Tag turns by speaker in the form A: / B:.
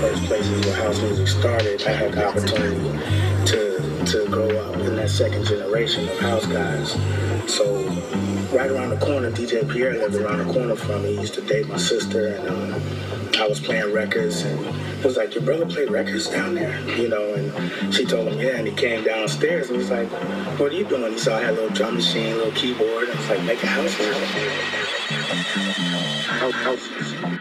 A: First places where house music started, I had the opportunity to to grow up in that second generation of house guys. So right around the corner, DJ Pierre lived around the corner from me. He used to date my sister, and um, I was playing records, and it was like, "Your brother played records down there," you know. And she told him, "Yeah." And he came downstairs and was like, "What are you doing?" He saw I had a little drum machine, a little keyboard, and it's was like, "Making house music." House, house music.